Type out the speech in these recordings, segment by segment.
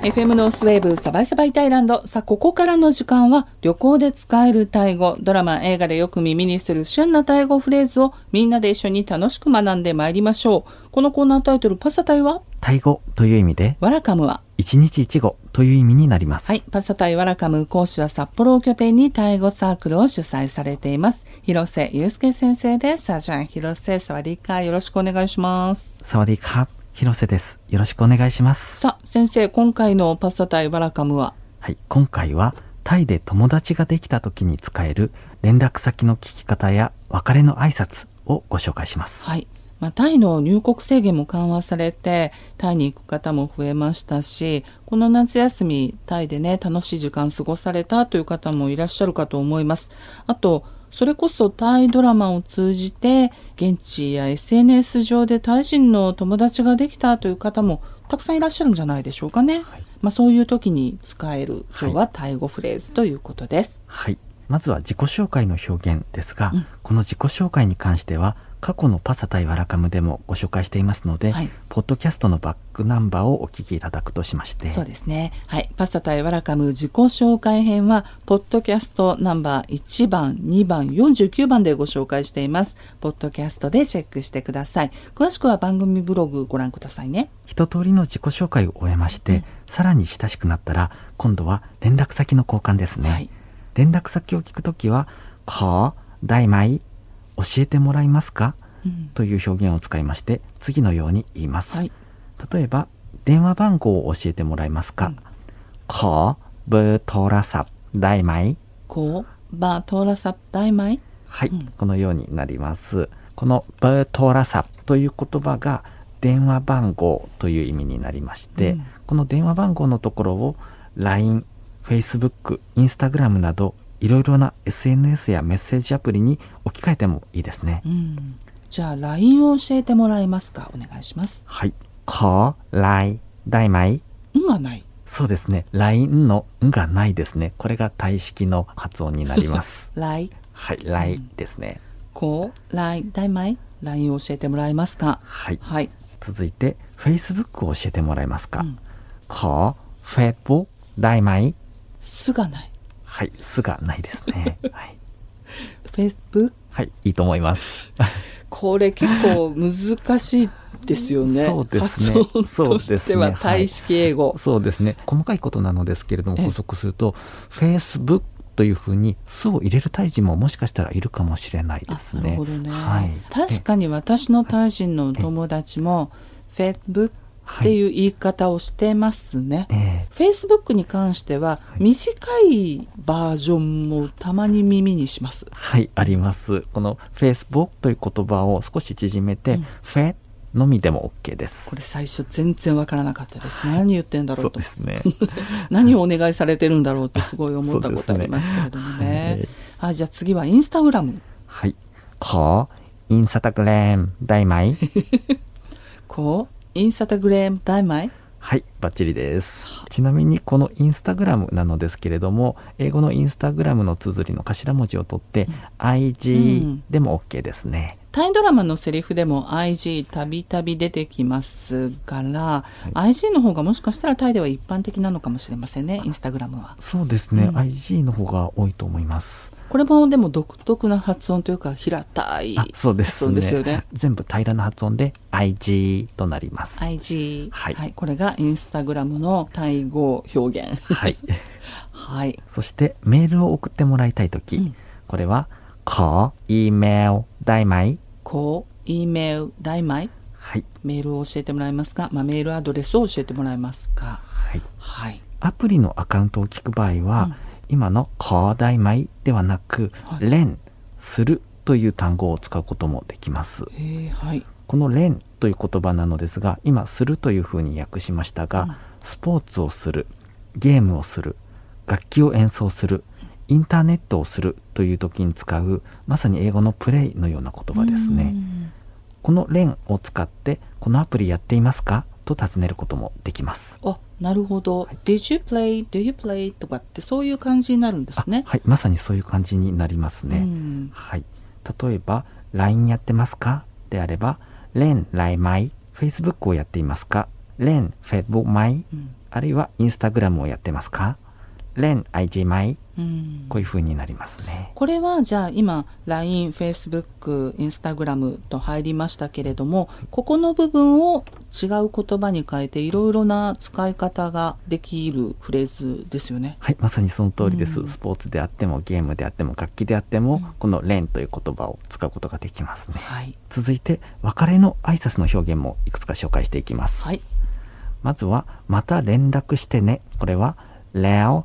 FM ノースウェーブサバイサバイタイランド。さあ、ここからの時間は旅行で使えるタイ語、ドラマ、映画でよく耳にする旬なタイ語フレーズをみんなで一緒に楽しく学んでまいりましょう。このコーナータイトル、パサタイは？タイ語という意味で、ワラカムは？一日一語という意味になります。はい。パサタイワラカム講師は札幌を拠点にタイ語サークルを主催されています。広瀬祐介先生です。さあ、じゃあ、広瀬サワディーカーよろしくお願いします。サワディーカー広瀬です。よろしくお願いします。さあ、先生、今回のパサタイワラカムは？はい、今回はタイで友達ができた時に使える連絡先の聞き方や別れの挨拶をご紹介します。はい。まあ、タイの入国制限も緩和されて、タイに行く方も増えましたし、この夏休み、タイでね、楽しい時間過ごされたという方もいらっしゃるかと思います。あと、それこそタイドラマを通じて、現地や SNS 上でタイ人の友達ができたという方もたくさんいらっしゃるんじゃないでしょうかね。はいまあ、そういう時に使える、今日はタイ語フレーズということです。はい。まずは自己紹介の表現ですが、うんこの自己紹介に関しては過去のパサタイワラカムでもご紹介していますので、はいポッドキャストのバックナンバーをお聞きいただくとしまして、そうですね。はい。パスタ対ワラカム自己紹介編は、ポッドキャストナンバー1番、2番、49番でご紹介しています。ポッドキャストでチェックしてください。詳しくは番組ブログご覧くださいね。一通りの自己紹介を終えまして、さらに親しくなったら今度は連絡先の交換ですね、はい連絡先を聞くときは「か大米教えてもらえますか?うん」という表現を使いまして次のように言います、はい。例えば電話番号を教えてもらえますか、うんかเบอร์โทรศัพท์ได้ไหมこう、ば、トーラサプダイマイはい、うんこのようになりますこの「バートラサ」という言葉が電話番号という意味になりまして、うんこの電話番号のところを LINE、Facebook、Instagram など いろいろな SNS やメッセージアプリに置き換えてもいいですね。うん、じゃあ LINE を教えてもらえますか？お願いします。はい。こ、らい、だいまい。んがない。そうですね。LINE のんがないですね。これが体式の発音になります。らい。はい、らいですね。こ、らい、だいまい。LINE を教えてもらえますか？はい。はい、続いて Facebook を教えてもらえますか、こうん、こ、フェポ、だいまい。すがない。はい、すがないですね。はい、Facebook はい、いいと思います。これ結構難しいですよね。そうですねそうですねタイ式英語。そうですね。細かいことなのですけれども、ええ補足すると、Facebook というふうに、すを入れるタイ人ももしかしたらいるかもしれないですね。なるほどね。はい。確かに私のタイ人の友達も Facebook っていう言い方をしてますね。フェイスブックに関しては短いバージョンもたまに耳にします。はい、あります。このフェイスブックという言葉を少し縮めて、うん、フェのみでも OK です。これ最初全然わからなかったです。何言ってんだろうと。うですね、何をお願いされてるんだろうってすごい思ったことありますけれどもね。ねはい、じゃあ次はインスタグラム。はい。こう、インスタグラム、大米。こう、インスタグラムダイマイはい、バッチリです。ちなみにこのインスタグラムなのですけれども、英語のインスタグラムの綴りの頭文字を取って、うん IG でも OK ですね。タイドラマのセリフでも IG たびたび出てきますから、IG の方がもしかしたらタイでは一般的なのかもしれませんね、インスタグラムは。そうですね、うん IG の方が多いと思います。これもでも独特な発音というか平たいあ、そうです発音ね。ですよね。全部平らな発音で IG となります。IG、はいこれがインスタグラムのタイ語表現。はい。はい。そしてメールを送ってもらいたいとき、うんこれは、ขอ E メール ได้ไหมこう、E メール、大イはい。メールを教えてもらえますか、まあ、メールアドレスを教えてもらえますかはい。はい。アプリのアカウントを聞く場合は、うん今の「ขอได้ไหม」ではなく「はい連」するという単語を使うこともできますへえはい。この「連」という言葉なのですが今「する」というふうに訳しましたが、うんスポーツをするゲームをする楽器を演奏する インターネットをするという時に使うまさに英語のプレイのような言葉ですね。うん。この「連」を使ってこのアプリやっていますか？と尋ねることもできます。あ、なるほど。Did you play? Do you play? とかってそういう感じになるんですね。はい。まさにそういう感じになりますね、うん。はい。例えば、LINE やってますか？であれば、レン、ライマイ、Facebook をやっていますか？レン、Facebook マイうん。あるいはインスタグラムをやってますか？連 IG 米、うん、こういうふうになりますね。これはじゃあ今 LINE、Facebook、Instagram と入りましたけれどもここの部分を違う言葉に変えていろいろな使い方ができるフレーズですよね。はいまさにその通りです、うん、スポーツであってもゲームであっても楽器であっても、うん、この「連」という言葉を使うことができますね。はい、続いて別れの挨拶の表現もいくつか紹介していきます。はい、まずは「また連絡してね」これは「レオ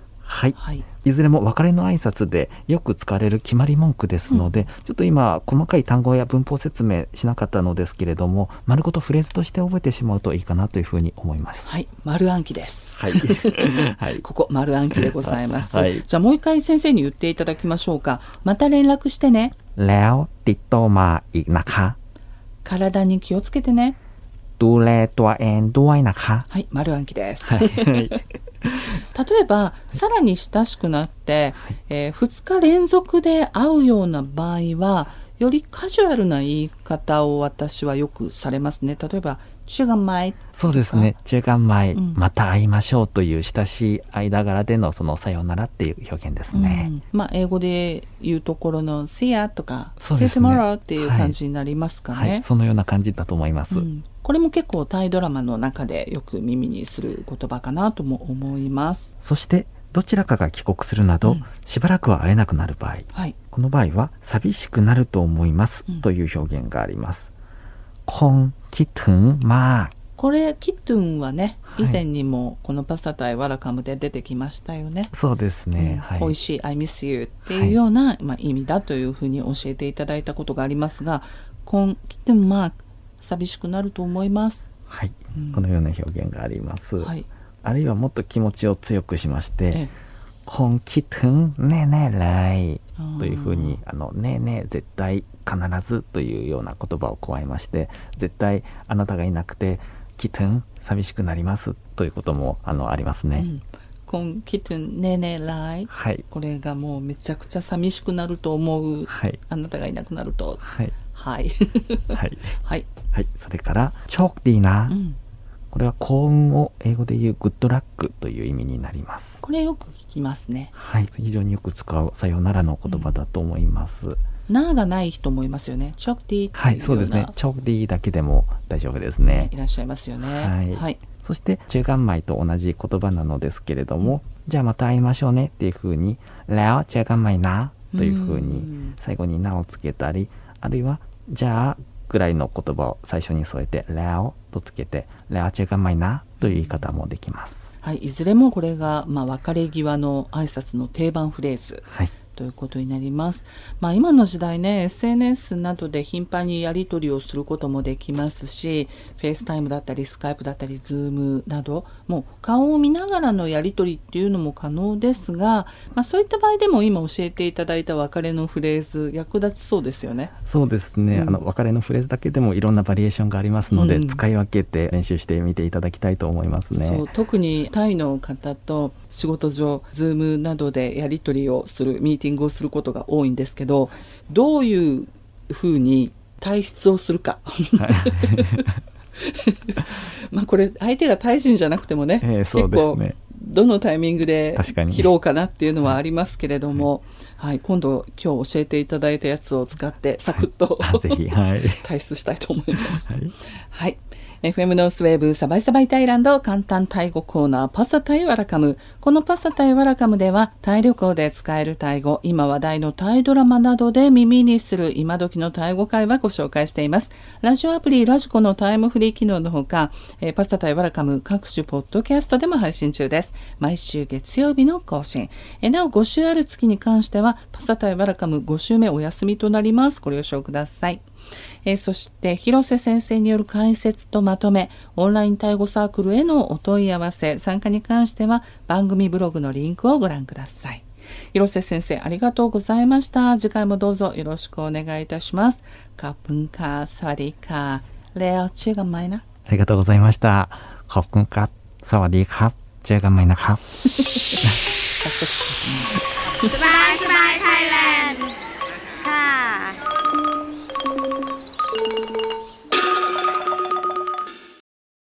はい。はい、いずれも別れの挨拶でよく使われる決まり文句ですので、ちょっと今細かい単語や文法説明しなかったのですけれども丸ごとフレーズとして覚えてしまうといいかなというふうに思います。はい、丸暗記です。はい。はい。ここ丸暗記でございます。はいじゃあもう一回先生に言っていただきましょうか。また連絡してね。 แล้วติดต่อมาอีกนะคะ。体に気をつけてね。 ดูแลตัวเองด้วยนะคะ。はい、丸暗記です。はい。 例えばさらに親しくなって、え2日連続で会うような場合はよりカジュアルな言い方を私はよくされますね例えば「シュガマイ」そうですね。中間前、うんまた会いましょうという親しい間柄でのそのさようならっていう表現ですね。うんまあ英語で言うところの「See ya」とか「そう See tomorrow」っていう感じになりますかはい。ね。そのような感じだと思います。うんこれも結構タイドラマの中でよく耳にする言葉かなとも思います。そしてどちらかが帰国するなど、うん、しばらくは会えなくなる場合、はい、この場合は寂しくなると思いますという表現があります。コンキトゥンマーこれキトゥンはね、以前にもこのパスタ対ワラカムで出てきましたよね。そうですね。はい、恋しい I miss you っていうような、まあ意味だというふうに教えていただいたことがありますが、コンキトゥンマー寂しくなると思います。はい、うん、このような表現があります。はい、あるいはもっと気持ちを強くしまして、コンキトゥねねらいというふうにあのねね絶対必ずというような言葉を加えまして絶対あなたがいなくてキトん寂しくなりますということもあのありますね。うん。コンキトゥンネネライ、はい、これがもうめちゃくちゃ寂しくなると思う、はい、あなたがいなくなると。はい。はい、はい。はい。はい、それから「チョークディーナー」うん、これは幸運を英語で言う「グッドラック」という意味になりますこれよく聞きますねはい非常によく使うさようならの言葉だと思います、うんながない人もいますよね。チョクディはい、そうですね。チョクディだけでも大丈夫ですね。いらっしゃいますよね。はい。はい、そして中間米と同じ言葉なのですけれども、じゃあまた会いましょうねっていうふうに、ラオ中間米なというふうに最後になをつけたり、あるいはじゃあくらいの言葉を最初に添えて「レオ」とつけて「レオ中がまいな」という言い方もできます。はい、いずれもこれが、まあ、別れ際の挨拶の定番フレーズということになります。まあ今の時代ね、SNS などで頻繁にやり取りをすることもできますし、フェイスタイムだったり、スカイプだったり、ズームなど、もう顔を見ながらのやり取りっていうのも可能ですが、まあそういった場合でも今教えていただいた別れのフレーズ、役立ちそうですよね。そうですね、うんあの別れのフレーズだけでもいろんなバリエーションがありますので、うん使い分けて練習してみていただきたいと思いますね。そう特にタイの方と仕事上、ズームなどでやり取りをする、ミーティングをすることが多いんですけど、どういうふうに退出をするか。まあこれ相手がタイ人じゃなくてもね、ええそう結構どのタイミングで確かに拾おうかなっていうのはありますけれども、はい、今度今日教えていただいたやつを使ってサクッと、あぜひ、はい。退出したいと思います。はいはい。FM ノースウェーブサバイサバイタイランド簡単タイ語コーナーパサタイワラカム。このパサタイワラカムではタイ旅行で使えるタイ語、今話題のタイドラマなどで耳にする今時のタイ語会話ご紹介しています。ラジオアプリラジコのタイムフリー機能のほか、えパスタイワラカム各種ポッドキャストでも配信中です。毎週月曜日の更新。えなお5週ある月に関してはパスタタイワラカム5週目お休みとなります。ご了承ください。えー、そして広瀬先生による解説とまとめオンライン対語サークルへのお問い合わせ参加に関しては番組ブログのリンクをご覧ください。広瀬先生ありがとうございました。次回もどうぞよろしくお願いいたします。カプンカーサワディカレオチュガマイナありがとうございました。カプンカーサワディカチュガマイナカ早速使ってみましたส